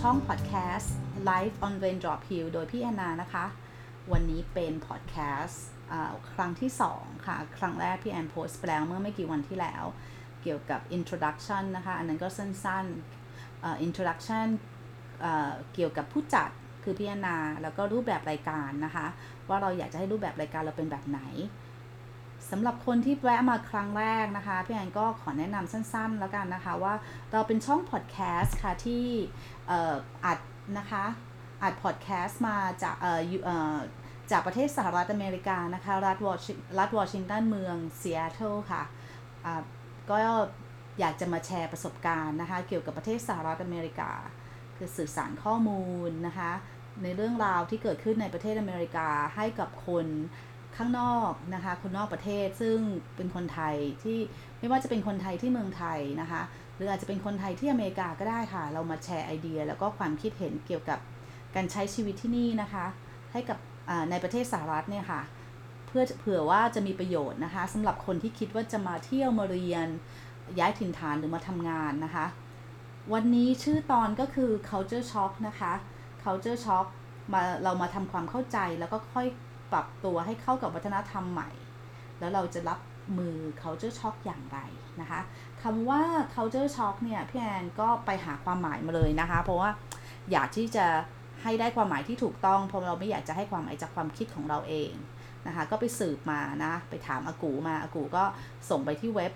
ช่องพอดแคสต์ Life on Raindrop Hill โดยพี่แอนนานะคะ วันนี้เป็นพอดแคสต์ครั้งที่ 2 ค่ะ ครั้งแรกพี่แอนโพสต์ไปแล้วเมื่อไม่กี่วันที่แล้ว เกี่ยวกับ introduction นะคะ อันนั้นก็สั้นๆ introduction เกี่ยวกับผู้จัดคือพี่แอนนา แล้วก็รูปแบบรายการนะคะ ว่าเราอยากจะให้รูปแบบรายการเราเป็นแบบไหนสำหรับคนที่แวะมาครั้งแรกนะคะ พี่แอนก็ขอแนะนำสั้นๆ แล้วกันนะคะว่าเราเป็นช่องพอดแคสต์ค่ะที่ อัดนะคะอัดพอดแคสต์มาจากเอ่อจากประเทศสหรัฐอเมริกานะคะรัฐวอชิรัฐวอชิงตันเมืองซีแอตเทิลค่ะก็อยากจะมาแชร์ประสบการณ์นะคะเกี่ยวกับประเทศสหรัฐอเมริกา คือสื่อสารข้อมูลนะคะในเรื่องราวที่เกิดขึ้นในประเทศอเมริกาให้กับคนข้างนอกนะคะคนนอกประเทศซึ่งเป็นคนไทยที่ไม่ว่าจะเป็นคนไทยที่เมืองไทยนะคะ หรืออาจจะเป็นคนไทยที่อเมริกาก็ได้ค่ะ เรามาแชร์ไอเดีย แล้วก็ความคิดเห็นเกี่ยวกับการใช้ชีวิตที่นี่นะคะ ให้กับในประเทศสหรัฐเนี่ยค่ะ เพื่อเผื่อว่าจะมีประโยชน์นะคะสำหรับคนที่คิดว่าจะมาเที่ยวมาเรียนย้ายถิ่นฐานหรือมาทำงานนะคะ วันนี้ชื่อตอนก็คือ culture shock นะคะ culture shock มาเรามาทำความเข้าใจแล้วก็ค่อยปรับตัวให้เข้ากับวัฒนธรรมใหม่ แล้วเราจะรับมือ culture shock อย่างไรนะคะ คำว่า culture shock เนี่ยพี่แอนก็ไปหาความหมายมาเลยนะคะ เพราะว่าอยากที่จะให้ได้ความหมายที่ถูกต้องเพราะเราไม่อยากจะให้ความหมายจากความคิดของเราเองนะคะก็ไปสืบมานะ ไปถามอากูมาอากูก็ส่งไปที่เว็บ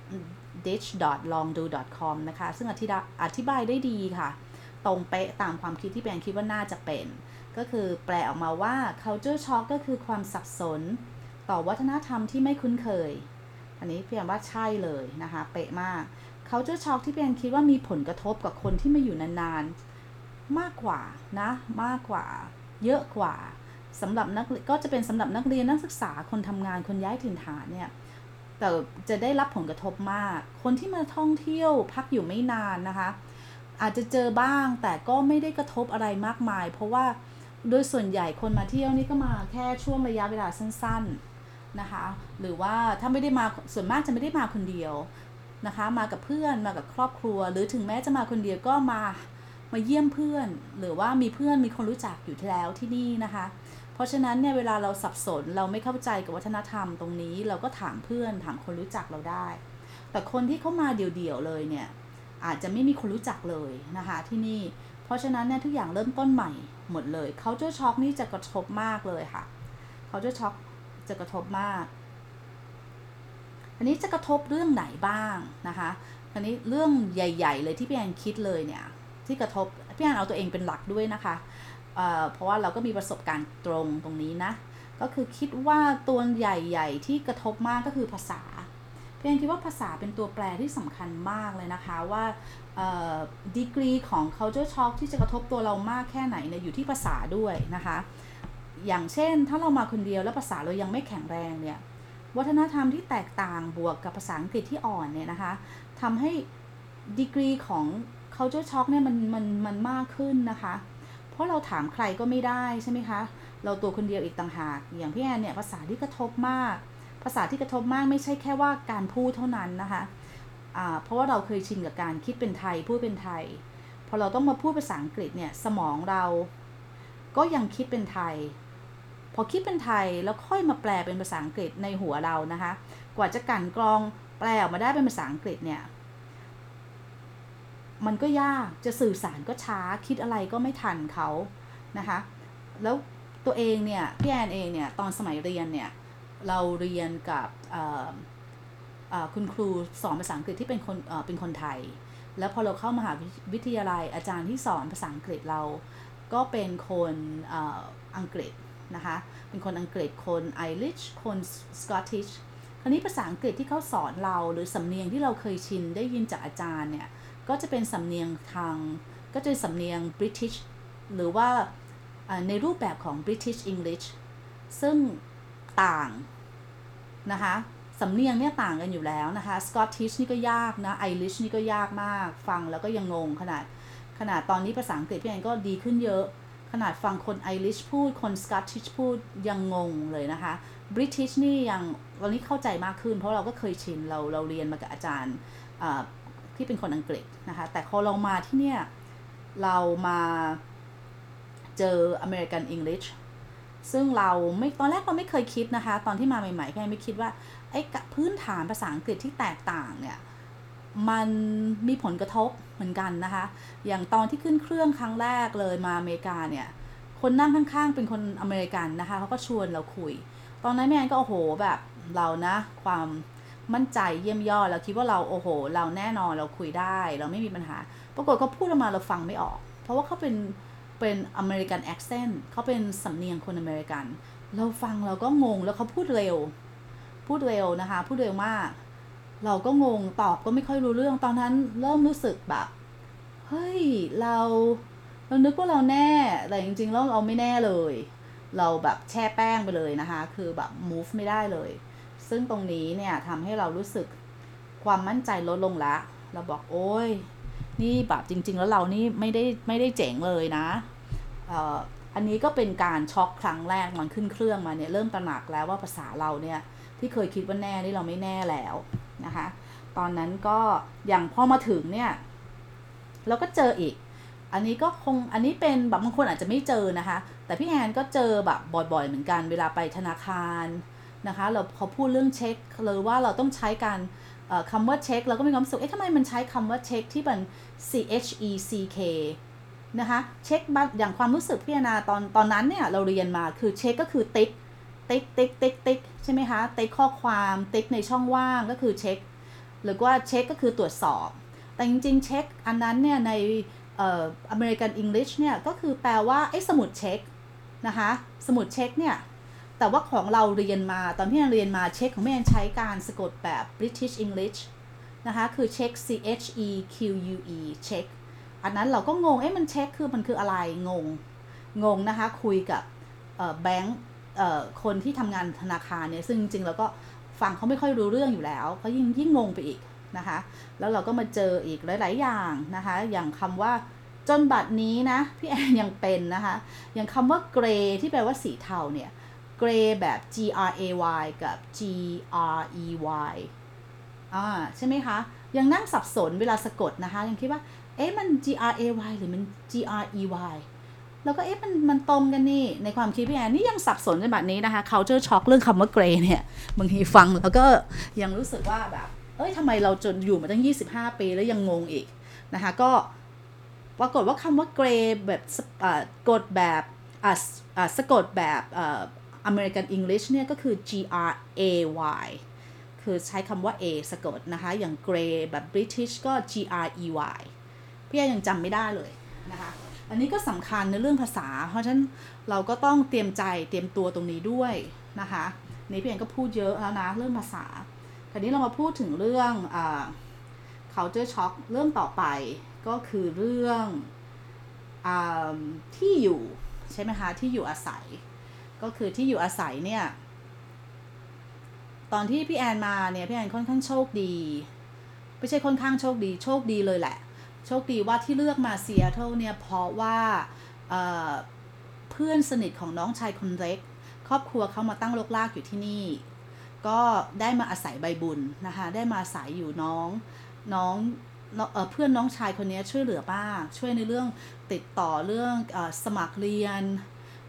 ditch.longdo.com นะคะ ซึ่งอธิอธิบายได้ดีค่ะ ตรงเป๊ะตามความคิดที่แอนคิดว่าน่าจะเป็น ก็คือแปลออกมาว่า culture shock ก็คือความสับสน ต่อวัฒนธรรมที่ไม่คุ้นเคย อันนี้เพี่แอนว่าใช่เลยนะคะ เป๊ะมาก culture shock ที่เพี่แอนคิดว่ามีผลกระทบกับคนที่มาอยู่นานๆ มากกว่านะ มากกว่า เยอะกว่าสำหรับนักก็จะเป็นสำหรับนักเรียนนักศึกษาคนทำงานคนย้ายถิ่นฐานเนี่ยแต่จะได้รับผลกระทบมาก คนที่มาท่องเที่ยวพักอยู่ไม่นานนะคะ อาจจะเจอบ้างแต่ก็ไม่ได้กระทบอะไรมากมาย เพราะว่าโดยส่วนใหญ่คนมาเที่ยวนี่ก็มาแค่ช่วงระยะเวลาสั้น ๆ นะคะ หรือว่าถ้าไม่ได้มาส่วนมากจะไม่ได้มาคนเดียวนะคะ มากับเพื่อนมากับครอบครัว หรือถึงแม้จะมาคนเดียวก็มามาเยี่ยมเพื่อน หรือว่ามีเพื่อนมีคนรู้จักอยู่แล้วที่นี่นะคะ เพราะฉะนั้นเนี่ยเวลาเราสับสนเราไม่เข้าใจกับวัฒนธรรมตรงนี้ เราก็ถามเพื่อนถามคนรู้จักเราได้ แต่คนที่เข้ามาเดี่ยวๆเลยเนี่ยอาจจะไม่มีคนรู้จักเลยนะคะที่นี่ เพราะฉะนั้นเนี่ยทุกอย่างเริ่มต้นใหม่หมดเลย culture shock นี่จะกระทบมากเลยค่ะ culture shock จ จะกระทบมากอันนี้จะกระทบเรื่องไหนบ้างนะคะอันนี้เรื่องใหญ่ ๆ เลยที่พี่แอนคิดเลยเนี่ยที่กระทบพี่แอนเอาตัวเองเป็นหลักด้วยนะคะเเพราะว่าเราก็มีประสบการณ์ตรงตรงนี้นะก็คือคิดว่าตัวใหญ่ๆที่กระทบมากก็คือภาษาพี่แอนคิดว่าภาษาเป็นตัวแปรที่สำคัญมากเลยนะคะว่าดีกรีของ culture shock ที่จะกระทบตัวเรามากแค่ไหนเนี่ยอยู่ที่ภาษาด้วยนะคะ อย่างเช่น ถ้าเรามาคนเดียวแล้วภาษาเรายังไม่แข็งแรงเนี่ย วัฒนธรรมที่แตกต่างบวกกับภาษาอังกฤษที่อ่อนเนี่ยนะคะทำให้ดีกรีของ culture shock เนี่ยมันมันมันมากขึ้นนะคะ เพราะเราถามใครก็ไม่ได้ใช่ไหมคะ เราตัวคนเดียวอีกต่างหาก อย่างพี่แอนเนี่ยภาษาที่กระทบมาก ภาษาที่กระทบมากไม่ใช่แค่ว่าการพูดเท่านั้นนะคะเพราะว่าเราเคยชินกับการคิดเป็นไทยพูดเป็นไทย พอเราต้องมาพูดภาษาอังกฤษเนี่ยสมองเราก็ยังคิดเป็นไทย พอคิดเป็นไทยแล้วค่อยมาแปลเป็นภาษาอังกฤษในหัวเรานะคะ กว่าจะกันกรองแปลออกมาได้เป็นภาษาอังกฤษเนี่ย มันก็ยากจะสื่อสารก็ช้าคิดอะไรก็ไม่ทันเขานะคะ แล้วตัวเองเนี่ยพี่แอนเองเนี่ยตอนสมัยเรียนเนี่ยเราเรียนกับคุณครูสอนภาษาอังกฤษที่เป็นคนเป็นคนไทย แล้วพอเราเข้ามหาวิทยาลัยอาจารย์ที่สอนภาษาอังกฤษเราก็เป็นคนอังกฤษ นะคะ เป็นคนอังกฤษคนไอริชคนสกอตติชคราวนี้ภาษาอังกฤษที่เขาสอนเราหรือสำเนียงที่เราเคยชินได้ยินจากอาจารย์เนี่ย ก็จะเป็นสำเนียงทางก็จะเป็นสำเนียง British หรือว่าในรูปแบบของ British English ซึ่งต่างนะคะสำเนียงเนี่ยต่างกันอยู่แล้วนะคะสกอตทิชนี่ก็ยากนะไอริชนี่ก็ยากมาก ฟังแล้วก็ยังงงขนาดขนาดตอนนี้ภาษาอังกฤษพี่แอนก็ดีขึ้นเยอะ ขนาดฟังคนไอริชพูด คนสกอตทิชพูดยังงงเลยนะคะบริทิชนี่ยังตอนนี้เข้าใจมากขึ้น เพราะเราก็เคยชินเราเราเรียนมากับอาจารย์ที่เป็นคนอังกฤษนะคะแต่พอเรามาที่เนี่ย เรามาเจอ American English ซึ่งเราไม่ตอนแรกเราไม่เคยคิดนะคะ ตอนที่มาใหม่ๆแค่ไม่คิดว่าไอ้พื้นฐานภาษาอังกฤษที่แตกต่างเนี่ย มันมีผลกระทบเหมือนกันนะคะ อย่างตอนที่ขึ้นเครื่องครั้งแรกเลยมาอเมริกาเนี่ย คนนั่งข้างๆ เป็นคนอเมริกันนะคะเขาก็ชวนเราคุย ตอนนั้นแม่ก็โอ้โหแบบเรานะ ความมั่นใจเยี่ยมยอดเราคิดว่าเราโอ้โห เราแน่นอนเราคุยได้ เราไม่มีปัญหา ปรากฏเขาพูดออกมาเราฟังไม่ออก เพราะว่าเขาเป็นเป็นอเมริกัน accent เขาเป็นสำเนียงคนอเมริกัน เราฟังเราก็งงแล้วเขาพูดเร็ว พูดเร็วนะคะ พูดเร็วมาก เราก็งงตอบก็ไม่ค่อยรู้เรื่องตอนนั้นเริ่มรู้สึกแบบ เฮ้ยเราเรานึกว่าเราแน่แต่จริงๆแล้วเราไม่แน่เลย เราแบบแช่แป้งไปเลยนะคะ คือแบบ move ไม่ได้เลย ซึ่งตรงนี้เนี่ยทำให้เรารู้สึกความมั่นใจลดลงละ เราบอกโอ้ยนี่แบบจริง ๆ แล้วเรานี่ไม่ได้ไม่ได้เจ๋งเลยนะอันนี้ก็เป็นการช็อกครั้งแรกมันขึ้นเครื่องมาเนี่ยเริ่มตระหนักแล้วว่าภาษาเราเนี่ยที่เคยคิดว่าแน่นี่เราไม่แน่แล้ว นะคะ ตอนนั้นก็อย่างพอมาถึงเนี่ยเราก็เจออีก อันนี้ก็คงอันนี้เป็นแบบบางคนอาจจะไม่เจอนะคะ แต่พี่แอนก็เจอแบบบ่อยๆเหมือนกันเวลาไปธนาคารนะคะ เราเขาพูดเรื่องเช็คเลยว่าเราต้องใช้การคำว่าเช็คเราก็มีความรู้สึกเอ๊ะทำไมมันใช้คำว่าเช็คที่มัน C H E C K นะคะ เช็ค but อย่างความรู้สึกพี่แอนนาตอนตอนนั้นเนี่ยเราเรียนมาคือเช็คก็คือติ๊ก ติ๊กติ๊กติ๊กติ๊กใช่ไหมคะติ๊กข้อความติ๊กในช่องว่างก็คือเช็ค หรือว่าเช็คก็คือตรวจสอบ แต่จริงๆ เช็คอันนั้นเนี่ยในเอ่ออเมริกันอังกฤษเนี่ยก็คือแปลว่าไอ้สมุดเช็คนะคะสมุดเช็คเนี่ยแต่ว่าของเราเรียนมาตอนที่เราเรียนมาเช็คของแม่ใช้การสะกดแบบ British English นะคะคือเช็ค C H E Q U E เช็คอันนั้นเราก็งงเอ๊ะมันเช็คคือมันคืออะไรงงงงนะคะคุยกับแบงค์ คนที่ทำงานธนาคารเนี่ยซึ่งจริงๆแล้วก็ฟังเขาไม่ค่อยรู้เรื่องอยู่แล้วเขายิ่งยิ่งงงไปอีกนะคะ แล้วเราก็มาเจออีกหลาย ๆ อย่างนะคะ อย่างคำว่าจนบัดนี้นะพี่แอนยังเป็นนะคะ อย่างคำว่าเกรที่แปลว่าสีเทาเนี่ยเกรแบบ G R A Y กับ G R E Y อ่าใช่ไหมคะ ยังนั่งสับสนเวลาสะกดนะคะ ยังคิดว่า เอ๊ะมัน G R A Y หรือมัน G R E Y แล้วก็เอ๊ะมันมันตรงกันนี่ ในความคิดพี่แอนนี่ยังสับสนในแบบนี้นะคะ culture shock เรื่องคำว่าเกรย์เนี่ยบางทีฟังแล้วก็ยังรู้สึกว่าแบบ เอ้ยทำไมเราจนอยู่มาตั้ง 25 ปีแล้วยังงงอีกนะคะ ก็ปรากฏว่าคำว่าเกรย์แบบกดแบบสะกดแบบอเมริกันอังกฤษเนี่ยก็คือ G R A Y คือใช้คำว่า A สะกดนะคะ อย่างเกรแบบ British ก็ G R E Y พี่ยังจำไม่ได้เลยนะคะ อันนี้ก็สำคัญในเรื่องภาษา เพราะฉะนั้นเราก็ต้องเตรียมใจเตรียมตัวตรงนี้ด้วยนะคะนี่พี่แอนก็พูดเยอะแล้วนะเรื่องภาษาคราวนี้เรามาพูดถึงเรื่องอ culture shock เรื่องต่อไปก็คือเรื่องอที่อยู่ใช่ไหมคะที่อยู่อาศัย ก็คือที่อยู่อาศัยเนี่ยตอนที่พี่แอนมาเนี่ยพี่แอนค่อนข้างโชคดี ไม่ใช่ค่อนข้างโชคดี โชคดีเลยแหละ โชคดีว่าที่เลือกมาซีแอตเทิลเนี่ยเพราะว่าเพื่อนสนิทของน้องชายคนเล็ก ครอบครัวเขามาตั้งรกรากอยู่ที่นี่ ก็ได้มาอาศัยใบบุญนะคะ ได้มาอาศัยอยู่น้องน้องเพื่อนน้องชายคนนี้ช่วยเหลือป้าช่วยในเรื่องติดต่อเรื่องอสมัครเรียน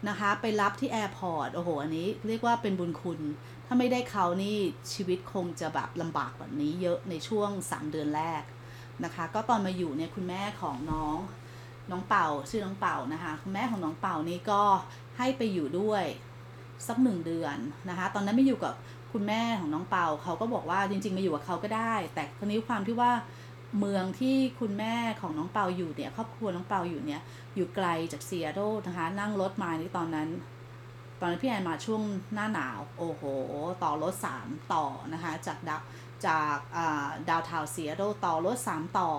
นะคะ ไปรับที่ airport โอ้โหอันนี้เรียกว่าเป็นบุญคุณ ถ้าไม่ได้เขานี่ชีวิตคงจะแบบลำบากแบบนี้เยอะในช่วง 3 เดือนแรก นะคะ ก็ตอนมาอยู่เนี่ยคุณแม่ของน้องน้องเป่าชื่อน้องเป่านะคะ คุณแม่ของน้องเป่านี่ก็ให้ไปอยู่ด้วยสักหนึ่งเดือนนะคะ ตอนนั้นไม่อยู่กับคุณแม่ของน้องเป่าเขาก็บอกว่าจริงๆมาอยู่กับเขาก็ได้ แต่คราวนี้ความที่ว่าเมืองที่คุณแม่ของน้องเปาอยู่เนี่ยครอบครัวน้องเปาอยู่เนี่ยอยู่ไกลจากเซียโตนะคะนั่งรถมาในตอนนั้น ตอนนั้นพี่แอนมาช่วงหน้าหนาว โอ้โห ต่อรถสามต่อนะคะจากดาว จากดาวทาวเซียโตต่อรถสามต่อ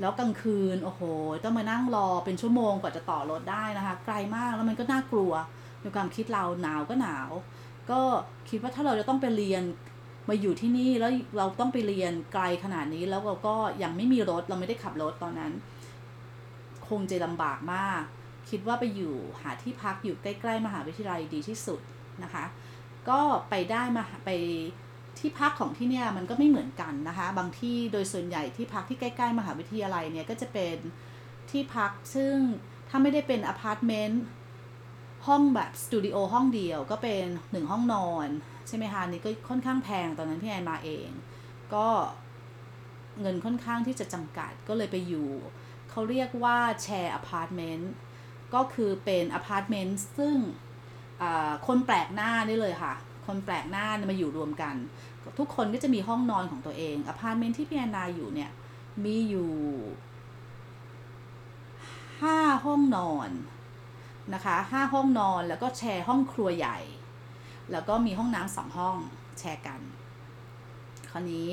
แล้วกลางคืน โอ้โห ต้องมานั่งรอเป็นชั่วโมงกว่าจะต่อรถได้นะคะ ไกลมากแล้วมันก็น่ากลัว ในความคิดเราหนาวก็หนาว ก็คิดว่าถ้าเราจะต้องไปเรียนมาอยู่ที่นี่แล้วเราต้องไปเรียนไกลขนาดนี้แล้วเราก็ยังไม่มีรถเราไม่ได้ขับรถตอนนั้น คงจะลำบากมาก คิดว่าไปอยู่หาที่พักอยู่ใกล้ ๆ มหาวิทยาลัยดีที่สุดนะคะ ก็ไปได้มาไป ที่พักของที่เนี่ยมันก็ไม่เหมือนกันนะคะ บางที่โดยส่วนใหญ่ที่พักที่ใกล้ๆมหาวิทยาลัยเนี่ยก็จะเป็นที่พักซึ่งถ้าไม่ได้เป็นอพาร์ตเมนต์ห้องแบบสตูดิโอห้องเดียวก็เป็นหนึ่งห้องนอนใช่ไหมคะนี่ก็ค่อนข้างแพงตอนนั้นพี่แอนมาเอง ก็เงินค่อนข้างที่จะจำกัดก็เลยไปอยู่ เขาเรียกว่าแชร์อพาร์ตเมนต์ก็คือเป็นอพาร์ตเมนต์ซึ่งคนแปลกหน้านี่เลยค่ะ คนแปลกหน้ามาอยู่รวมกัน ทุกคนก็จะมีห้องนอนของตัวเองอพาร์ตเมนต์ที่พี่แอนนาอยู่เนี่ยมีอยู่ห้าห้องนอนนะคะห้าห้องนอนแล้วก็แชร์ห้องครัวใหญ่ แล้วก็มีห้องน้ำสองห้องแชร์กัน คราวนี้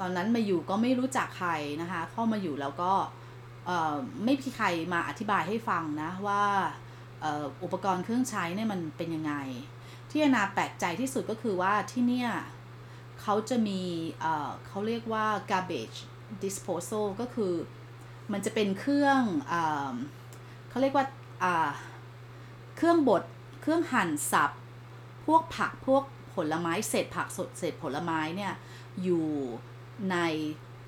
ตอนนั้นมาอยู่ก็ไม่รู้จักใครนะคะเข้ามาอยู่แล้วก็ไม่มีใครมาอธิบายให้ฟังนะว่าอุปกรณ์เครื่องใช้เนี่ยมันเป็นยังไง ที่อนาแปลกใจที่สุดก็คือว่าที่เนี่ยเขาจะมีเขาเรียกว่า garbage disposal ก็คือมันจะเป็นเครื่องเอเขาเรียกว่าเครื่องบดเครื่องหั่นสับ พวกผักพวกผลไม้เศษผักสดเศษผลไม้เนี่ยอยู่ใน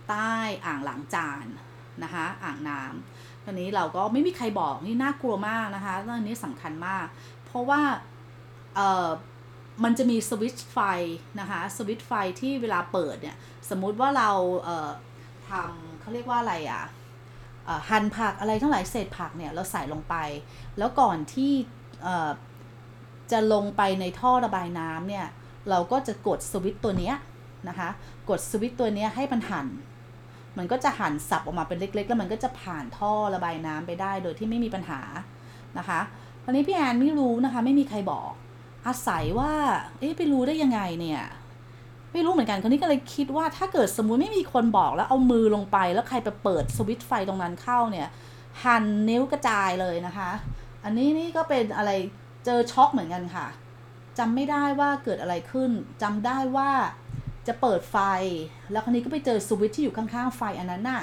ใต้อ่างหล้างจานนะคะอ่างน้ำตอนนี้เราก็ไม่มีใครบอกนี่น่ากลัวมากนะคะเรื่องนี้สำคัญมาก เพราะว่า เอ่อมันจะมีสวิตช์ไฟนะคะสวิตช์ไฟที่เวลาเปิดเนี่ยสมมุติว่าเราเอ่อทำเขาเรียกว่าอะไรอะ่ะหั่นผักอะไรทั้งหลายเศษผักเนี่ยเราใส่ลงไป แล้วก่อนที่จะลงไปในท่อระบายน้ำเนี่ยเราก็จะกดสวิตตัวเนี้ยนะคะกดสวิตตัวเนี้ยให้มันหันมันก็จะหั่นสับออกมาเป็นเล็ก ๆ แล้วมันก็จะผ่านท่อระบายน้ำไปได้โดยที่ไม่มีปัญหานะคะตอนนี้พี่แอนไม่รู้นะคะไม่มีใครบอก อาศัยว่า เอ๊ะไปรู้ได้ยังไงเนี่ย ไม่รู้เหมือนกันคนนี้ก็เลยคิดว่าถ้าเกิดสมมุติไม่มีคนบอกแล้วเอามือลงไปแล้วใครไปเปิดสวิตช์ไฟตรงนั้นเข้าเนี่ย หันนิ้วกระจายเลยนะคะ อันนี้นี่ก็เป็นอะไรเจอช็อกเหมือนกันค่ะจำไม่ได้ว่าเกิดอะไรขึ้นจำได้ว่าจะเปิดไฟ แล้วคราวนี้ก็ไปเจอสวิตช์ที่อยู่ข้างๆไฟอันนั้นน่ะ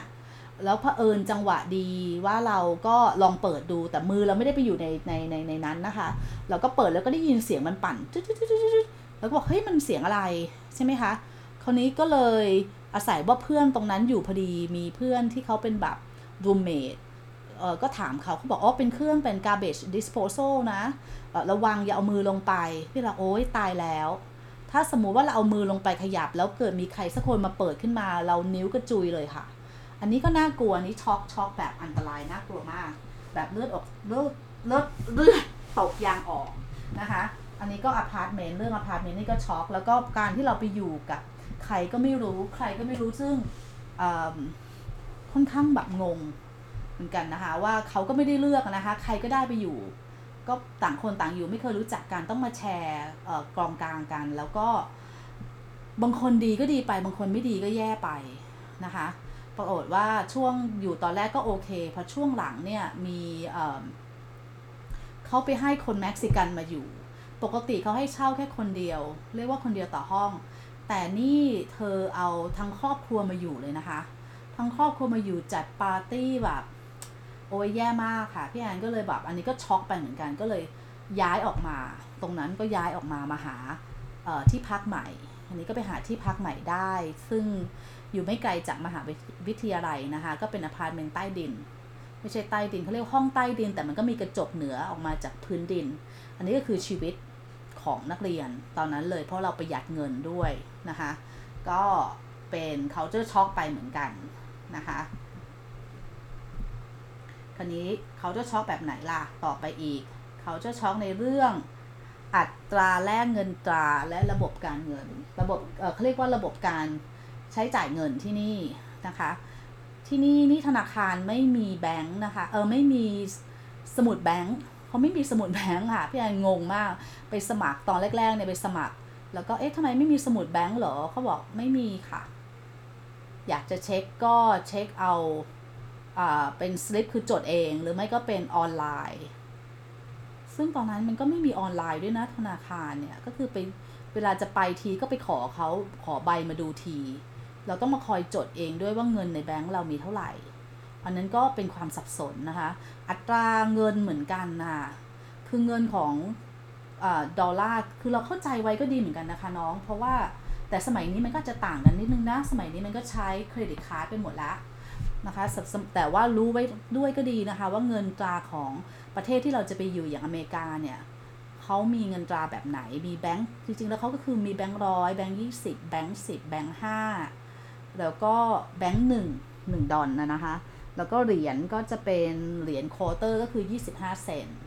แล้วเผอิญจังหวะดีว่าเราก็ลองเปิดดูแต่มือเราไม่ได้ไปอยู่ในในในในนั้นนะคะ เราก็เปิดแล้วก็ได้ยินเสียงมันปั่นจุดๆๆๆแล้วก็บอกเฮ้ยมันเสียงอะไรใช่ไหมคะคราวนี้ก็เลยอาศัยว่าเพื่อนตรงนั้นอยู่พอดีมีเพื่อนที่เขาเป็นแบบ roommate เออก็ถามเขาเขาบอกอ๋อเป็นเครื่องเป็น garbage disposal นะระวังอย่าเอามือลงไปพี่เราโอ๊ยตายแล้ว ถ้าสมมุติว่าเราเอามือลงไปขยับ แล้วเกิดมีใครสักคนมาเปิดขึ้นมา เรานิ้วกระจุยเลยค่ะ อันนี้ก็น่ากลัวอันนี้ช็อกช็อกแบบอันตรายน่ากลัวมาก แบบเลือดออกเลือดเลือดเลือดตกยางออกนะคะ อันนี้ก็อพาร์ตเมนต์เรื่องอพาร์ตเมนต์นี่ก็ช็อกแล้วก็การที่เราไปอยู่กับใครก็ไม่รู้ใครก็ไม่รู้ซึ่งค่อนข้างแบบงงเหมือนกันนะคะ ว่าเขาก็ไม่ได้เลือกนะคะ ใครก็ได้ไปอยู่ ก็ต่างคนต่างอยู่ไม่เคยรู้จักกันต้องมาแชร์เอ่อกองกลางกัน แล้วก็บางคนดีก็ดีไปบางคนไม่ดีก็แย่ไปนะคะ ปรากฏว่าช่วงอยู่ตอนแรกก็โอเคพอช่วงหลังเนี่ยมีเขาไปให้คนเม็กซิกันมาอยู่ ปกติเขาให้เช่าแค่คนเดียว เรียกว่าคนเดียวต่อห้อง แต่นี่เธอเอาทั้งครอบครัวมาอยู่เลยนะคะ ทั้งครอบครัวมาอยู่จัดปาร์ตี้แบบโอ้ยแย่มากค่ะพี่แอนก็เลยแบบอันนี้ก็ช็อกไปเหมือนกันก็เลยย้ายออกมา ตรงนั้นก็ย้ายออกมามาหาที่พักใหม่ อันนี้ก็ไปหาที่พักใหม่ได้ ซึ่ง อยู่ไม่ไกลจากมหาวิทยาลัยนะคะ ก็เป็นอพาร์ตเมนต์ใต้ดิน ไม่ใช่ใต้ดินเขาเรียกห้องใต้ดิน แต่มันก็มีกระจกเหนือออกมาจากพื้นดิน อันนี้ก็คือชีวิตของนักเรียนตอนนั้นเลยเพราะเราประหยัดเงินด้วยนะคะ ก็เป็น culture shock ไปเหมือนกันนะคะคราวนี้เขาจะช็อกแบบไหนล่ะ ต่อไปอีกเขาจะช็อกในเรื่องอัตราแลกเงินตราและระบบการเงิน ระบบเออเขาเรียกว่าระบบการ ใช้จ่ายเงินที่นี่นะคะ ที่นี่นี่ธนาคารไม่มีแบงค์นะคะ เออไม่มีสมุดแบงค์เขาไม่มีสมุดแบงค์ค่ะพี่แอนงงมากไปสมัครตอนแรกๆเนี่ยไปสมัคร แล้วก็เอ๊ะทำไมไม่มีสมุดแบงค์เหรอเขาบอกไม่มีค่ะ อยากจะเช็คก็เช็คเอาอ่าเป็นสลิปคือจดเองหรือไม่ก็เป็นออนไลน์ ซึ่งตอนนั้นมันก็ไม่มีออนไลน์ด้วยนะธนาคารเนี่ยก็คือไปเวลาจะไปทีก็ไปขอเขาขอใบมาดูที เราต้องมาคอยจดเองด้วยว่าเงินในแบงก์เรามีเท่าไหร่ อันนั้นก็เป็นความสับสนนะคะ อัตราเงินเหมือนกันนะคือเงินของอดอลลาร์ คือเราเข้าใจไว้ก็ดีเหมือนกันนะคะน้อง เพราะว่าแต่สมัยนี้มันก็จะต่างกันนิดนึงนะ สมัยนี้มันก็ใช้เครดิตการ์ดไปหมดละนะคะแต่ว่ารู้ไว้ด้วยก็ดีนะคะ ว่าเงินตราของประเทศที่เราจะไปอยู่อย่างอเมริกาเนี่ยเขามีเงินตราแบบไหน มีแบงค์ จริงๆ แล้วเขาก็คือมีแบงค์ร้อย แบงค์ยี่สิบ แบงค์สิบ แบงค์ห้า แล้วก็แบงค์หนึ่งหนึ่งดอลล์นะนะคะ แล้วก็เหรียญก็จะเป็นเหรียญ quarter ก็คือ 25 เซนต์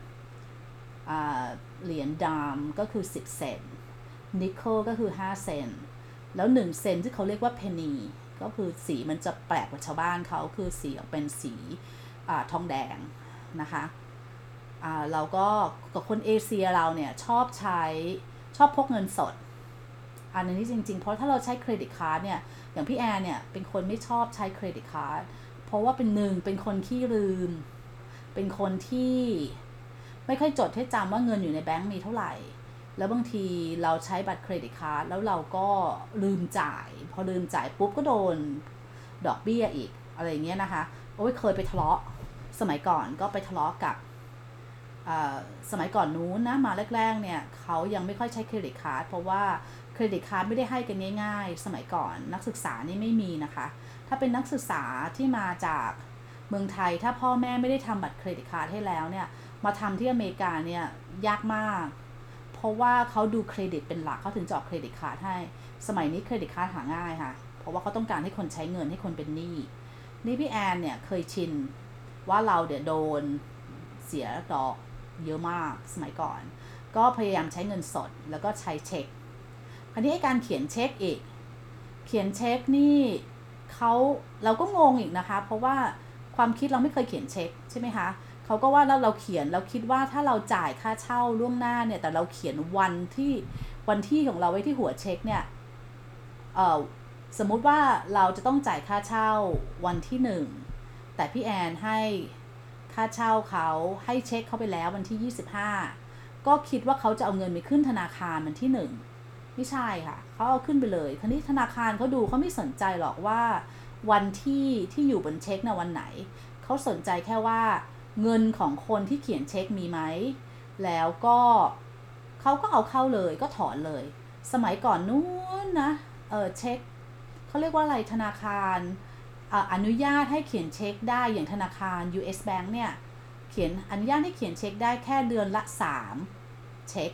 อ่าเหรียญ dime ก็คือ 10 เซนต์ nickel ก็คือ 5 เซนต์แล้ว 1 เซนต์ที่เขาเรียกว่า penny ก็คือสีมันจะแปลกกว่าชาวบ้านเขาคือสีออกเป็นสีอทองแดงนะคะเราก็กับคนเอเชียเราเนี่ยชอบใช้ชอบพกเงินสด อันนี้จริง ๆ เพราะถ้าเราใช้เครดิตการ์ดเนี่ย อย่างพี่แอนเนี่ยเป็นคนไม่ชอบใช้เครดิตการ์ด เพราะว่าเป็นหนึ่งเป็นคนขี้ลืม เป็นคนที่ไม่ค่อยจดให้จำว่าเงินอยู่ในแบงก์มีเท่าไหร่ แล้วบางทีเราใช้บัตรเครดิตการ์ดแล้วเราก็ลืมจ่าย พอลืมจ่ายปุ๊บก็โดนดอกเบี้ยอีกอะไรอย่างเงี้ยนะคะ โอ้ยเคยไปทะเลาะ สมัยก่อนก็ไปทะเลาะกับสมัยก่อนนู้นนะมาแรกๆเนี่ยเขายังไม่ค่อยใช้ credit card เพราะว่า credit card ไม่ได้ให้กันง่าย ๆ สมัยก่อนนักศึกษานี่ไม่มีนะคะ ถ้าเป็นนักศึกษาที่มาจากเมืองไทยถ้าพ่อแม่ไม่ได้ทำบัตร credit card ให้แล้วเนี่ยมาทำที่อเมริกาเนี่ยยากมาก เพราะว่าเขาดูเครดิตเป็นหลักเขาถึงจะออก credit card ให้ สมัยนี้ credit card หาง่ายค่ะ เพราะว่าเขาต้องการให้คนใช้เงินให้คนเป็นหนี้นี่พี่แอนเนี่ยเคยชินว่าเราเดี๋ยวโดนเสียดอกเยอะมากสมัยก่อน ก็พยายามใช้เงินสดแล้วก็ใช้เช็ค คราวนี้ไอ้การเขียนเช็คอีก เขียนเช็คนี่เขาเราก็งงอีกนะคะ เพราะว่าความคิดเราไม่เคยเขียนเช็คใช่ไหมคะเขาก็ว่าเราเราเขียนเราคิดว่าถ้าเราจ่ายค่าเช่าล่วงหน้าเนี่ย แต่เราเขียนวันที่วันที่ของเราไว้ที่หัวเช็คเนี่ยเออสมมุติว่าเราจะต้องจ่ายค่าเช่าวันที่หนึ่งแต่พี่แอนให้ค่าเช่าเขาให้เช็คเขาไปแล้ววันที่ 25 ก็คิดว่าเขาจะเอาเงินไปขึ้นธนาคารวันที่หนึ่ง ไม่ใช่ค่ะเขาเอาขึ้นไปเลยคราวนี้ธนาคารเขาดูเขาไม่สนใจหรอกว่าวันที่ที่อยู่บนเช็คนะวันไหน เขาสนใจแค่ว่าเงินของคนที่เขียนเช็คมีไหม แล้วก็เขาก็เอาเข้าเลยก็ถอนเลย สมัยก่อนนู้นนะ เออเช็คเขาเรียกว่าอะไรธนาคารอะอนุญาตให้เขียนเช็คได้อย่างธนาคาร US Bank เนี่ย เขียนอนุญาตให้เขียนเช็คได้แค่เดือนละ 3 เช็ค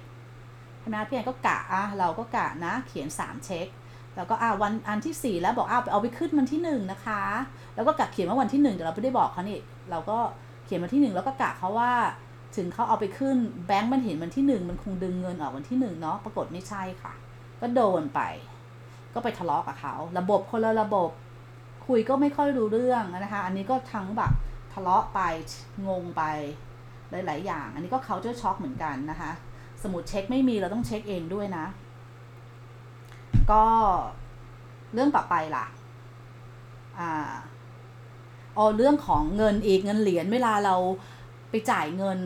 ใช่ไหมพี่แอนก็กะอะเราก็กะนะเขียน 3 เช็ค แล้วก็อะวันอันที่ 4 แล้วบอกอะเอาไปขึ้นวันที่ 1 นะคะ แล้วก็กะเขียนว่าวันที่ 1 แต่เราไม่ได้บอกเขานี่เราก็เขียนวันที่ 1 แล้วก็กะเขาว่าถึงเขาเอาไปขึ้นแบงก์มันเห็นวันที่ 1 มันคงดึงเงินออกวันที่1เนาะปรากฏไม่ใช่ค่ะ ก็โดนไป ก็ไปทะเลาะกับเขาระบบคนละระบบ คุยก็ไม่ค่อยรู้เรื่องนะคะ อันนี้ก็ทั้งแบบทะเลาะไปงงไปหลาย ๆ อย่าง อันนี้ก็เขาจะช็อกเหมือนกันนะคะ สมุดเช็คไม่มีเราต้องเช็คเองด้วยนะ ก็เรื่องต่อไปล่ะ อ่าอ๋อเรื่องของเงินอีกเงินเหรียญเวลาเราไปจ่ายเงิน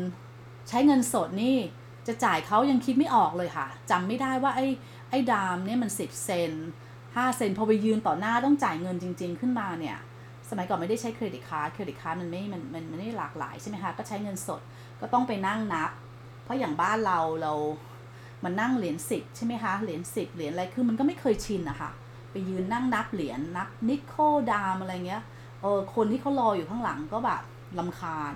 ใช้เงินสดนี่ จะจ่ายเขายังคิดไม่ออกเลยค่ะจำไม่ได้ว่าไอ้ไอ้ดามเนี่ยมันสิบเซนห้าเซนพอไปยืนต่อหน้าต้องจ่ายเงินจริง ๆ ขึ้นมาเนี่ยสมัยก่อนไม่ได้ใช้เครดิตการ์ดเครดิตการ์ดมันไม่มันมันมันไม่หลากหลายใช่ไหมคะก็ใช้เงินสดก็ต้องไปนั่งนับ เพราะอย่างบ้านเราเรามันนั่งเหรียญสิบใช่ไหมคะ เหรียญสิบเหรียญอะไร คือมันก็ไม่เคยชินอะค่ะ ไปยืนนั่งนับเหรียญนับนิโคดามอะไรเงี้ย เออคนที่เขารออยู่ข้างหลังก็แบบลำคาญ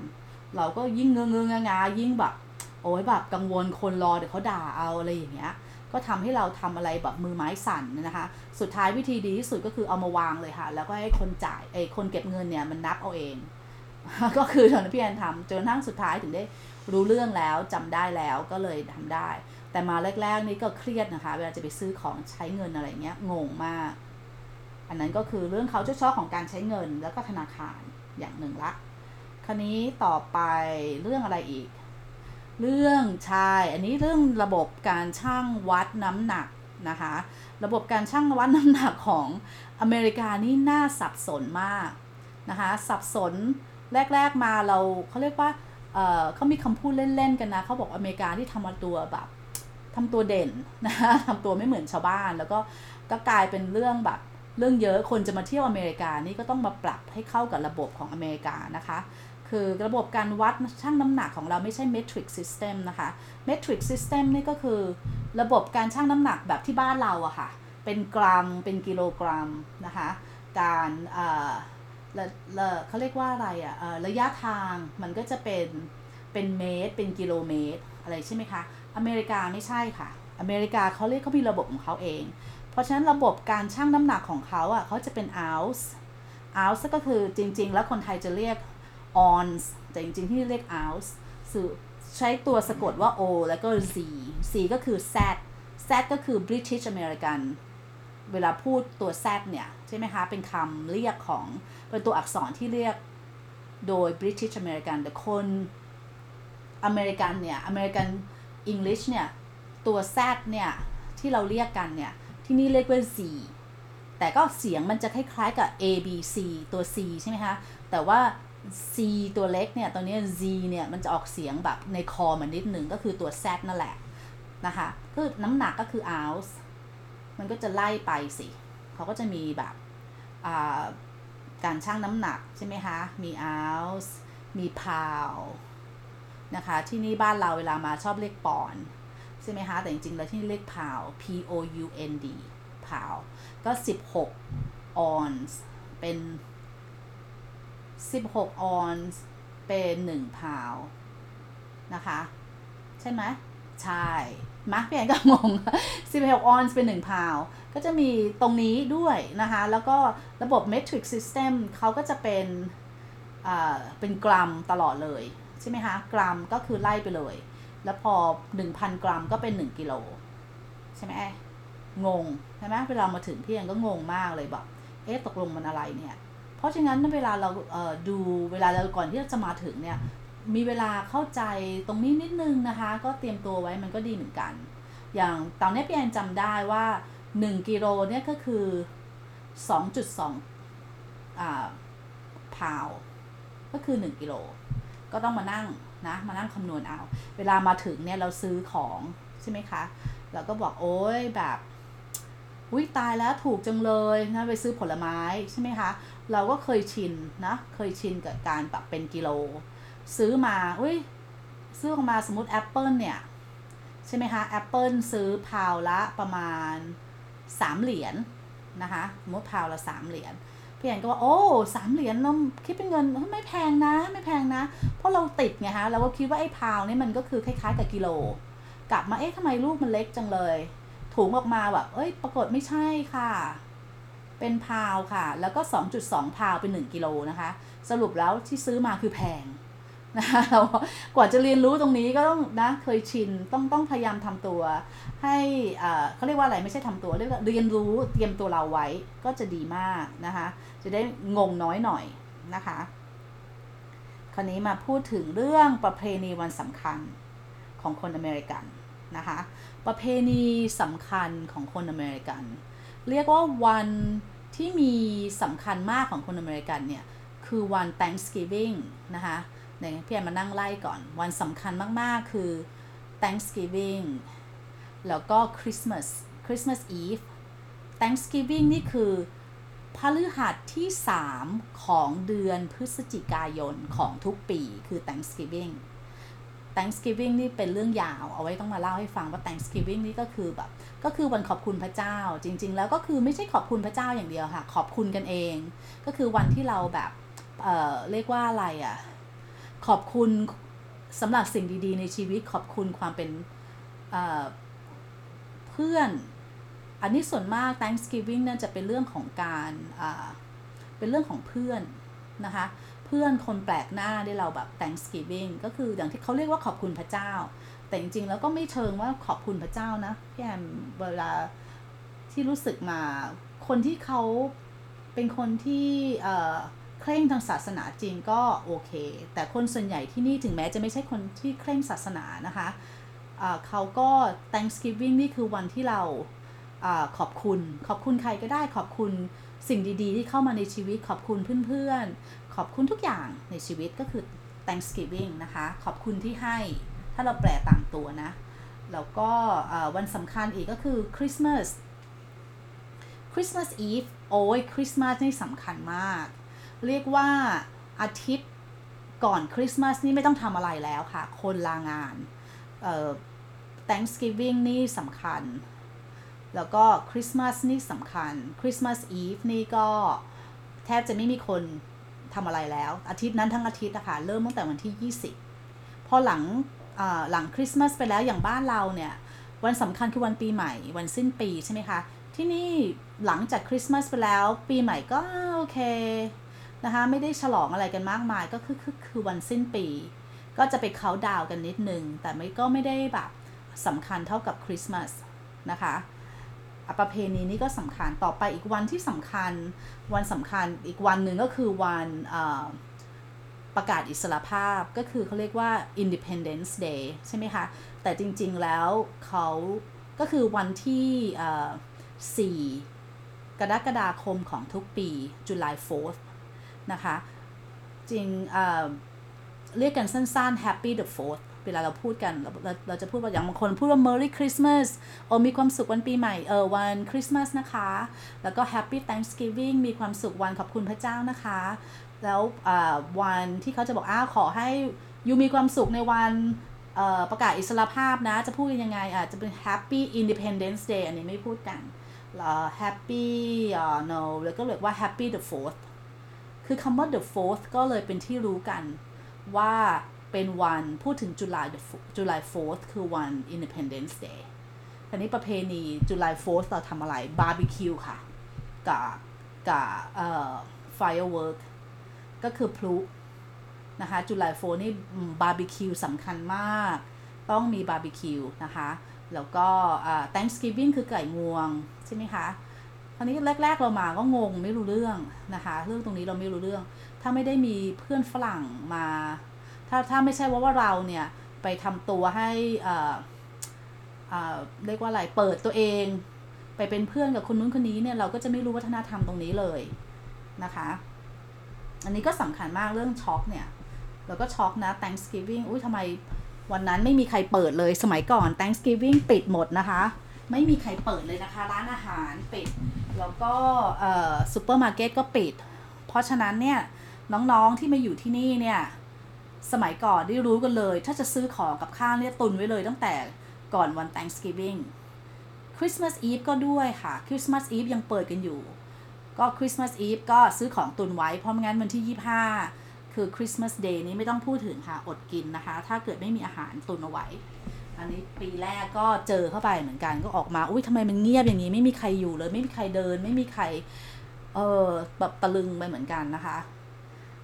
เราก็ยิ่งเงื้อเงื้องายิ่งแบบ โอ้ยแบบกังวลคนรอเดี๋ยวเขาด่าเอาอะไรอย่างเงี้ย ก็ทำให้เราทำอะไรแบบมือไม้สั่นนะคะ สุดท้ายวิธีดีที่สุดก็คือเอามาวางเลยค่ะ แล้วก็ให้คนจ่ายไอ้คนเก็บเงินเนี่ยมันนับเอาเอง ก็คือตอนพี่แอนทำจนทั้งสุดท้ายถึงได้ รู้เรื่องแล้วจำได้แล้วก็เลยทำได้ แต่มาแรก ๆ นี่ก็เครียดนะคะ เวลาจะไปซื้อของใช้เงินอะไรเงี้ยงงมาก อันนั้นก็คือเรื่องเขาจะชอบของการใช้เงินแล้วก็ธนาคารอย่างหนึ่งละคราวนี้ต่อไปเรื่องอะไรอีก เรื่องใช่อันนี้เรื่องระบบการชั่งวัดน้ำหนักนะคะ ระบบการชั่งวัดน้ำหนักของอเมริกานี่น่าสับสนมากนะคะ สับสนแรก ๆมาเราเขาเรียกว่า เเขามีคำพูดเล่นๆกันนะเขาบอกอเมริกาที่ทำตัวแบบทำตัวเด่นนะทำตัวไม่เหมือนชาวบ้าน แล้วก็ก็กลายเป็นเรื่องแบบเรื่องเยอะคนจะมาเที่ยวอเมริกานี่ก็ต้องมาปรับให้เข้ากับระบบของอเมริกานะคะ คือระบบการวัดชั่งน้ำหนักของเราไม่ใช่ metric system นะคะ metric system นี่ก็คือระบบการชั่งน้ำหนักแบบที่บ้านเราอะค่ะ เป็นกรัมเป็นกิโลกรัมนะคะ การ เขาเรียกว่าอะไรอะ่ะระยะทางมันก็จะเป็นเป็นเมตร เป็นกิโลเมตร อะไรใช่ไหมคะ อเมริกาไม่ใช่ค่ะ อเมริกาเขาเรียกเขามีระบบของเขาเอง เพราะฉะนั้นระบบการชั่งน้ำหนักของเขาอะเขาจะเป็น ounce ounce ก็คือจริง ๆ แล้วคนไทยจะเรียก ounce แต่จริง ๆ ที่เรียก ounce สื่อใช้ตัวสะกดว่า o แล้วก็ z z ก็คือ z z ก็คือ British American เวลาพูดตัว z เนี่ย ช่ไหมคะ เป็นคำเรียกของเป็นตัวอักษรที่เรียกโดย British American แต่คนอเมริกันเนี่ย American English เนี่ย ตัว z เนี่ย ที่เราเรียกกันเนี่ย ที่นี่เรียกว่า z แต่ก็เสียงมันจะคล้าย ๆ กับ A B C ตัว C ใช่ไหมคะ แต่ว่า C ตัวเล็กเนี่ยตอนนี้ Z เนี่ย มันจะออกเสียงแบบในคอมันนิดหนึ่งก็คือตัว Z นั่นแหละนะคะก็น้ำหนักก็คือ ounce มันก็จะไล่ไปสิ เขาก็จะมีแบบ การชั่งน้ำหนักใช่ไหมคะ มี ounce มี pound นะคะ ที่นี่บ้านเราเวลามาชอบเรียกปอนใช่ไหมคะ แต่จริงๆ แล้วที่นี่เรียก pound p o u n d pound ก็ 16 ounce เป็น 16 ออนซ์เป็น1พาวนะคะ ใช่ไหมใช่มาร์กพี่แอนก็งง16 ออนซ์เป็น1พาว ก็จะมีตรงนี้ด้วยนะคะ แล้วก็ระบบ metric system เขาก็จะเป็นเป็นกรัมตลอดเลยใช่ไหมคะ กรัมก็คือไล่ไปเลย แล้วพอ 1,000 กรัมก็เป็น 1 กิโลใช่ไหมงงใช่ไหมเวลามาถึงพี่แอนก็งงมากเลยแบบเอ๊ะตกลงมันอะไรเนี่ย เพราะฉะนั้นเวลาเราเดูเวลาเราก่อนที่เราจะมาถึงเนี่ยมีเวลาเข้าใจตรงนี้นิดนึงนะคะ ก็เตรียมตัวไว้มันก็ดีเหมือนกัน อย่างตอนนี้พี่แอนจำได้ว่า 1กิโลเนี่ยก็คือ 2.2อ่าพาวก็คือ 1กิโลก็ต้องมานั่งนะมานั่งคำนวณเอา เวลามาถึงเนี่ยเราซื้อของใช่ไหมคะเราก็บอกโอ้ยแบบอุ้ยตายแล้วถูกจังเลยนะไปซื้อผลไม้ใช่ไหมคะ เราก็เคยชินนะเคยชินกับการปรับเป็นกิโล ซื้อมาอุ้ยซื้อออกมาสมมติแอปเปิลเนี่ย ใช่ไหมคะแอปเปิลซื้อพาวละประมาณ 3เหรียญนะคะสมมติพาวละ3เหรียญพี่แอนก็ว่าโอ้สามเหรียญเราคิดเป็นเงินไม่แพงนะไม่แพงนะ เพราะเราติดไงฮะเราก็คิดว่าไอ้พาวนี่มันก็คือคล้ายๆกับกิโล กลับมาเอ๊ะทำไมลูกมันเล็กจังเลยถุงออกมาแบบเอ้ยปรากฏไม่ใช่ค่ะ เป็นพาวค่ะ แล้วก็ 2.2 พาวเป็น 1 กิโลนะคะ สรุปแล้วที่ซื้อมาคือแพง นะคะเรากว่าจะเรียนรู้ตรงนี้ก็ต้องนะเคยชินต้องต้องพยายามทำตัว ให้เขาเรียกว่าอะไรไม่ใช่ทำตัวเรียกว่าเรียนรู้เตรียมตัวเราไว้ก็จะดีมากนะคะ จะได้งงน้อยหน่อยนะคะ คราวนี้มาพูดถึงเรื่องประเพณีวันสำคัญของคนอเมริกันนะคะ ประเพณีสำคัญของคนอเมริกัน เรียกว่าวันที่มีสำคัญมากของคนอเมริกันเนี่ย คือวัน Thanksgiving นะคะ เดี๋ยพี่แอนมานั่งไล่ก่อน วันสำคัญมาก ๆ คือ Thanksgiving แล้วก็ Christmas Christmas Eve Thanksgiving นี่คือพฤหัสที่ 3 ของเดือนพฤศจิกายนของทุกปีคือ Thanksgiving Thanksgiving นี่เป็นเรื่องยาว เอาไว้ต้องมาเล่าให้ฟังว่า Thanksgiving นี่ก็คือแบบ ก็คือวันขอบคุณพระเจ้า จริง ๆ แล้วก็คือไม่ใช่ขอบคุณพระเจ้าอย่างเดียวค่ะ ขอบคุณกันเอง ก็คือวันที่เราแบบ เอ่อ เรียกว่าอะไรอะ่ะ ขอบคุณสำหรับสิ่งดีๆ ในชีวิตขอบคุณความเป็นเพื่อน อันนี้ส่วนมาก Thanksgiving นั่นจะเป็นเรื่องของการเป็นเรื่องของเพื่อนนะคะ เพื่อนคนแปลกหน้าได้เราแบบ Thanksgiving ก็คืออย่างที่เขาเรียกว่าขอบคุณพระเจ้า แต่จริงๆ แล้วก็ไม่เชิงว่าขอบคุณพระเจ้านะพี่แอมเวลาที่รู้สึกมา คนที่เขาเป็นคนที่ เคร่งทางศาสนาจริงก็โอเค แต่คนส่วนใหญ่ที่นี่ถึงแม้จะไม่ใช่คนที่เคร่งศาสนานะคะะเขาก็ Thanksgiving นี่คือวันที่เราอขอบคุณ ขอบคุณใครก็ได้ขอบคุณสิ่งดีๆ ที่เข้ามาในชีวิตขอบคุณเพื่อนๆ ขอบคุณทุกอย่างในชีวิตก็คือ Thanksgiving นะคะ ขอบคุณที่ให้ ถ้าเราแปลตามตัวนะ แล้วก็วันสำคัญอีกก็คือ Christmas Christmas Eve โอ้ยคริสต์มาสนี่สำคัญมาก เรียกว่าอาทิตย์ก่อนคริสต์มาสนี่ไม่ต้องทำอะไรแล้วค่ะ คนลางานเอ่อ Thanksgiving นี่สำคัญ แล้วก็คริสต์มาสนี่สำคัญคริสต์มาสอีฟนี่ก็แทบจะไม่มีคนทำอะไรแล้ว อาทิตย์นั้นทั้งอาทิตย์นะคะเริ่มตั้งแต่วันที่ 20 พอหลังหลังคริสต์มาสไปแล้วอย่างบ้านเราเนี่ย วันสำคัญคือวันปีใหม่ วันสิ้นปีใช่ไหมคะ ที่นี่หลังจากคริสต์มาสไปแล้ว ปีใหม่ก็โอเค นะคะไม่ได้ฉลองอะไรกันมากมายก็คือคือคือวันสิ้นปี ก็จะไปเขาดาวกันนิดนึง แต่ไม่ก็ไม่ได้แบบสำคัญเท่ากับคริสต์มาสนะคะประเพณีนี้ก็สำคัญต่อไปอีกวันที่สำคัญวันสำคัญอีกวันหนึ่งก็คือวันประกาศอิสรภาพก็คือเขาเรียกว่า Independence Day ใช่ไหมคะ แต่จริงๆแล้วเขาก็คือวันที่ 4 กรกฎาคมของทุกปี July 4th นะคะจริงเรียกกันสั้นๆ Happy the Fourth เวลาเราพูดกันเราเราเราจะพูดว่าอย่างบางคนพูดว่า Merry Christmas โอ้มีความสุขวันปีใหม่เออวันคริสต์มาสนะคะ แล้วก็ Happy Thanksgiving มีความสุขวันขอบคุณพระเจ้านะคะ แล้ววันที่เขาจะบอกอ้าวขอให้ยูมีความสุขในวันประกาศอิสรภาพนะ จะพูดยังไงอาจจะเป็น Happy Independence Day อันนี้ไม่พูดกัน Happy no แล้วก็เรียกว่า Happy the Fourth คือคำว่า the fourth ก็เลยเป็นที่รู้กันว่าเป็นวันพูดถึง July July 4th คือวัน Independence Day ทีนี้ประเพณี July 4th เราทำอะไรบาร์บีคิวค่ะกับกับเอ่อ firework ก็คือพลุนะคะ July 4นี่บาร์บีคิวสำคัญมาก ต้องมีบาร์บีคิวนะคะ แล้วก็ Thanksgiving คือไก่งวง ใช่ไหมคะ ราวนี้แรก ๆ เรามาก็งงไม่รู้เรื่องนะคะ เรื่องตรงนี้เราไม่รู้เรื่อง ถ้าไม่ได้มีเพื่อนฝรั่งมา ถ้าถ้าไม่ใช่ว่าว่าเราเนี่ยไปทำตัวให้อ่าอ่าเรียกว่าอะไรเปิดตัวเอง ไปเป็นเพื่อนกับคนนู้นคนนี้เนี่ยเราก็จะไม่รู้วัฒนธรรมตรงนี้เลยนะคะ อันนี้ก็สำคัญมากเรื่องช็อกเนี่ยเราก็ช็อกนะ Thanksgiving อุ้ยทำไมวันนั้นไม่มีใครเปิดเลยสมัยก่อน Thanksgiving ปิดหมดนะคะ ไม่มีใครเปิดเลยนะคะ ร้านอาหารปิด แล้วก็ซูเปอร์มาร์เก็ตก็ปิด เพราะฉะนั้นเนี่ยน้องๆที่มาอยู่ที่นี่เนี่ยสมัยก่อนได้รู้กันเลย ถ้าจะซื้อของกับข้าวเนี่ยตุนไว้เลยตั้งแต่ก่อนวัน Thanksgiving Christmas Eve ก็ด้วยค่ะ Christmas Eve ยังเปิดกันอยู่ ก็ Christmas Eve ก็ซื้อของตุนไว้ เพราะงั้นวันที่ 25 คือ Christmas Day นี้ไม่ต้องพูดถึงค่ะ อดกินนะคะ ถ้าเกิดไม่มีอาหารตุนเอาไว้ อันนี้ปีแรกก็เจอเข้าไปเหมือนกันก็ออกมาอุ้ยทำไมมันเงียบอย่างนี้ไม่มีใครอยู่เลย ไม่มีใครเดิน ไม่มีใครเออแบบตะลึงไปเหมือนกันนะคะ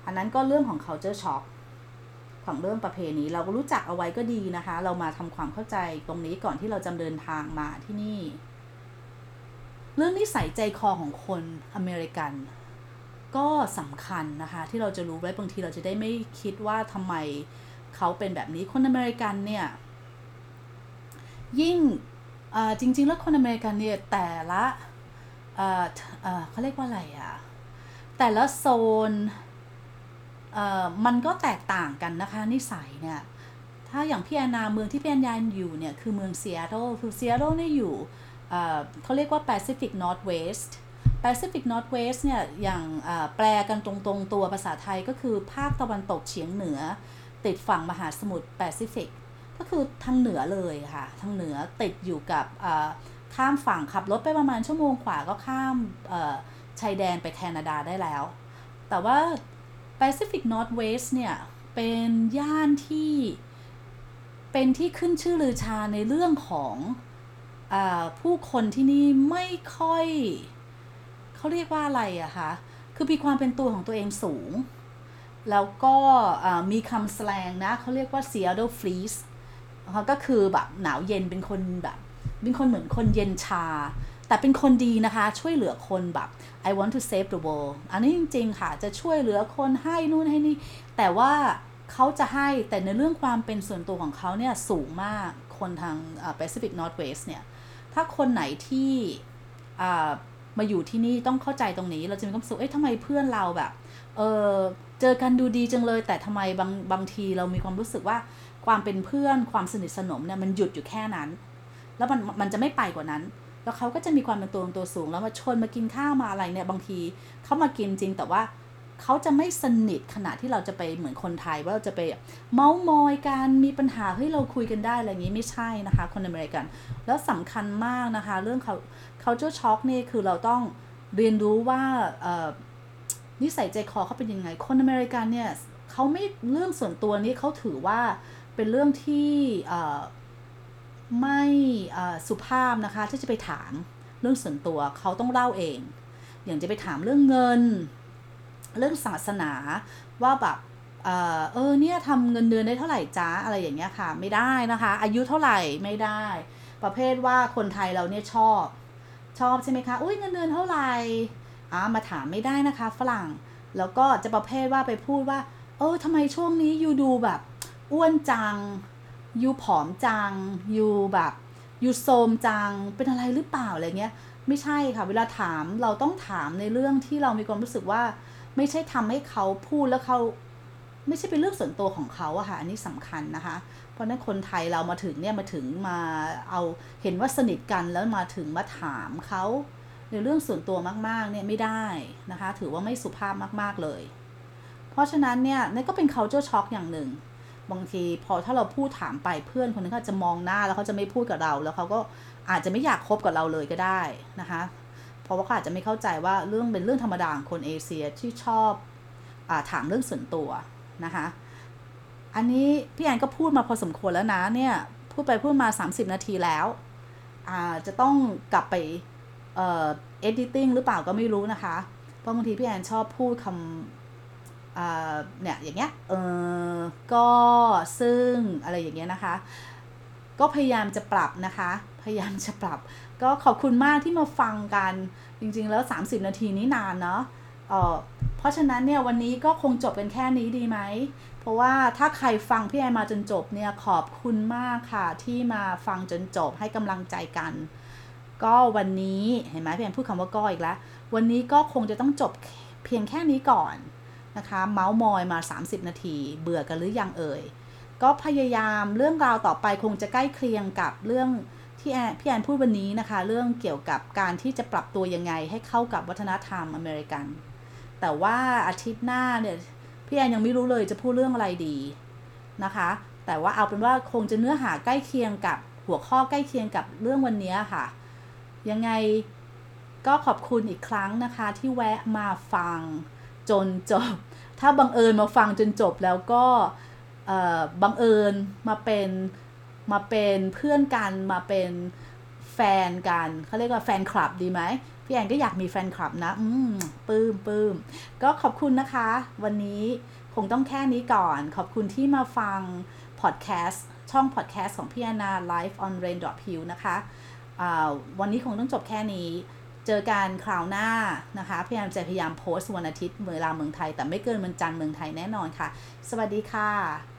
อันนั้นก็เรื่องของ culture shock ของเรื่องประเพณีเราก็รู้จักเอาไว้ก็ดีนะคะ เรามาทำความเข้าใจตรงนี้ก่อนที่เราจะเดินทางมาที่นี่ เรื่องนิสัยใจคอของคนอเมริกัน ก็สำคัญนะคะ ที่เราจะรู้ไว้บางทีเราจะได้ไม่คิดว่าทำไมเขาเป็นแบบนี้คนอเมริกันเนี่ย ยิ่งจริง ๆ แล้วคนอเมริกันเนี่ยแต่ละเขาเรียกว่าอะไรอะแต่ละโซนมันก็แตกต่างกันนะคะนิสัยเนี่ยถ้าอย่างพี่แอนนาเมืองที่พี่แอนนาอยู่เนี่ยคือเมืองเซีแอตเทิลคือเซีแอตเทิลเนี่ยอยู่เขาเรียกว่า Pacific Northwest Pacific Northwest เนี่ยอย่างแปลกันตรงๆตัวภาษาไทยก็คือภาคตะวันตกเฉียงเหนือ ติดฝั่งมหาสมุทรแปซิฟิก ก็คือทางเหนือเลยค่ะ ทางเหนือติดอยู่กับข้ามฝั่งขับรถไปประมาณชั่วโมงกว่าก็ข้ามชายแดนไปแคนาดาได้แล้ว แต่ว่า Pacific Northwest เนี่ย เป็นย่านที่เป็นที่ขึ้นชื่อลือชาในเรื่องของอผู้คนที่นี่ไม่ค่อย เขาเรียกว่าอะไรอะคะ คือมีความเป็นตัวของตัวเองสูง แล้วก็มีคำแสลงนะ เขาเรียกว่า Seattle Freeze เขาก็คือแบบหนาวเย็นเป็นคนแบบเป็นคนเหมือนคนเย็นชา แต่เป็นคนดีนะคะ ช่วยเหลือคนแบบ I want to save the world อันนี้จริง ๆ ค่ะ จะช่วยเหลือคนให้นู่นให้นี่ แต่ว่าเขาจะให้แต่ในเรื่องความเป็นส่วนตัวของเขาเนี่ยสูงมากคนทาง Pacific Northwest เนี่ย ถ้าคนไหนที่มาอยู่ที่นี่ต้องเข้าใจตรงนี้ เราจะมีความสุขเอ๊ะทำไมเพื่อนเราแบบ เออเจอกันดูดีจังเลย แต่ทำไมบางบางทีเรามีความรู้สึกว่า ความเป็นเพื่อนความสนิทสนมเนี่ยมันหยุดอยู่แค่นั้น แล้วมันมันจะไม่ไปกว่านั้น แล้วเขาก็จะมีความเป็นตัวตัวสูง แล้วมาชวนมากินข้าวมาอะไรเนี่ยบางทีเขามากินจริงแต่ว่าเขาจะไม่สนิทขนาดที่เราจะไปเหมือนคนไทยว่าเราจะไปเมาส์มอยกันมีปัญหาเฮ้ยเราคุยกันได้อะไรอย่างนี้ไม่ใช่นะคะ คนอเมริกัน แล้วสำคัญมากนะคะ เรื่องเขาเขาเจ้าช็อกนี่คือเราต้องเรียนรู้ว่านิสัยใจคอเขาเป็นยังไงคนอเมริกันเนี่ยเขาไม่เรื่องส่วนตัวนี้เขาถือว่า เป็นเรื่องที่ไม่สุภาพนะคะ ที่จะไปถามเรื่องส่วนตัวเขาต้องเล่าเอง อย่างจะไปถามเรื่องเงิน เรื่องศาสนาว่าแบบเออเนี่ยทำเงินเดือนได้เท่าไหร่จ้าอะไรอย่างเงี้ยค่ะ ไม่ได้นะคะ อายุเท่าไหร่ไม่ได้ ประเภทว่าคนไทยเราเนี่ยชอบ ชอบใช่ไหมคะอุ้ยเงินเดือนเท่าไหร่อ่ามาถามไม่ได้นะคะ ฝรั่ง แล้วก็จะประเภทว่าไปพูดว่า เออทำไมช่วงนี้ยูดูแบบ อ้วนจัง ยูผอมจัง ยูแบบยูโซมจัง เป็นอะไรหรือเปล่าอะไรเงี้ย ไม่ใช่ค่ะ เวลาถามเราต้องถามในเรื่องที่เรามีความรู้สึกว่า ไม่ใช่ทำให้เขาพูดแล้วเขาไม่ใช่เป็นเรื่องส่วนตัวของเขาอะค่ะ อันนี้สำคัญนะคะ เพราะนั้นคนไทยเรามาถึงเนี่ยมาถึงมาเอาเห็นว่าสนิทกันแล้วมาถึงมาถามเขาในเรื่องส่วนตัวมากๆเนี่ยไม่ได้นะคะ ถือว่าไม่สุภาพมากๆเลย เพราะฉะนั้นเนี่ยนี่ก็เป็น culture shock อย่างหนึ่ง บางทีพอถ้าเราพูดถามไปเพื่อนคนนึงเขาจะมองหน้าแล้วเขาจะไม่พูดกับเรา แล้วเขาก็อาจจะไม่อยากคบกับเราเลยก็ได้นะคะเพราะว่าเขาอาจจะไม่เข้าใจว่าเรื่องเป็นเรื่องธรรมดาของคนเอเชียที่ชอบอถามเรื่องส่วนตัวนะคะอันนี้พี่แอนก็พูดมาพอสมควรแล้วนะเนี่ยพูดไปพูดมา 30 นาทีแล้วจะต้องกลับไปเอ่อ editing หรือเปล่าก็ไม่รู้นะคะ เพราะบางทีพี่แอนชอบพูดคำ เนี่ยอย่างเงี้ยเออก็ซึ่งอะไรอย่างเงี้ยนะคะ ก็พยายามจะปรับนะคะ พยายามจะปรับ ก็ขอบคุณมากที่มาฟังกันจริงๆแล้ว 30 นาทีนี้นานเนาะเออเพราะฉะนั้นเนี่ยวันนี้ก็คงจบเป็นแค่นี้ดีไหม เพราะว่าถ้าใครฟังพี่แอนมาจนจบเนี่ยขอบคุณมากค่ะที่มาฟังจนจบให้กำลังใจกัน ก็วันนี้เห็นไหมพี่แอนพูดคำว่าก็อีกแล้ว วันนี้ก็คงจะต้องจบเพียงแค่นี้ก่อน นะคะเมาส์มอยมา 30 นาที เบื่อกันหรือยังเอ่ย ก็พยายามเรื่องราวต่อไปคงจะใกล้เคียงกับเรื่องที่แอนพี่แอนพูดวันนี้นะคะ เรื่องเกี่ยวกับการที่จะปรับตัวยังไงให้เข้ากับวัฒนธรรมอเมริกัน แต่ว่าอาทิตย์หน้าเนี่ยพี่แอนยังไม่รู้เลยจะพูดเรื่องอะไรดีนะคะ แต่ว่าเอาเป็นว่าคงจะเนื้อหาใกล้เคียงกับหัวข้อใกล้เคียงกับเรื่องวันนี้ค่ะ ยังไงก็ขอบคุณอีกครั้งนะคะที่แวะมาฟังจนจบ ถ้าบังเอิญมาฟังจนจบแล้วก็บังเอิญมาเป็นมาเป็นเพื่อนกันมาเป็นแฟนกันเขาเรียกว่าแฟนคลับดีไหมพี่แอนก็อยากมีแฟนคลับนะ อืมปื้มปื้มก็ขอบคุณนะคะ วันนี้คงต้องแค่นี้ก่อน ขอบคุณที่มาฟังพอดแคสต์ช่องพอดแคสต์ของพี่แอนนา Life on Rain Hill นะคะ วันนี้คงต้องจบแค่นี้ เจอกันคราวหน้านะคะพยายามจะพยายามโพสต์วันอาทิตย์เวลาเมืองไทย แต่ไม่เกินวันจันทร์เมืองไทยแน่นอนค่ะ สวัสดีค่ะ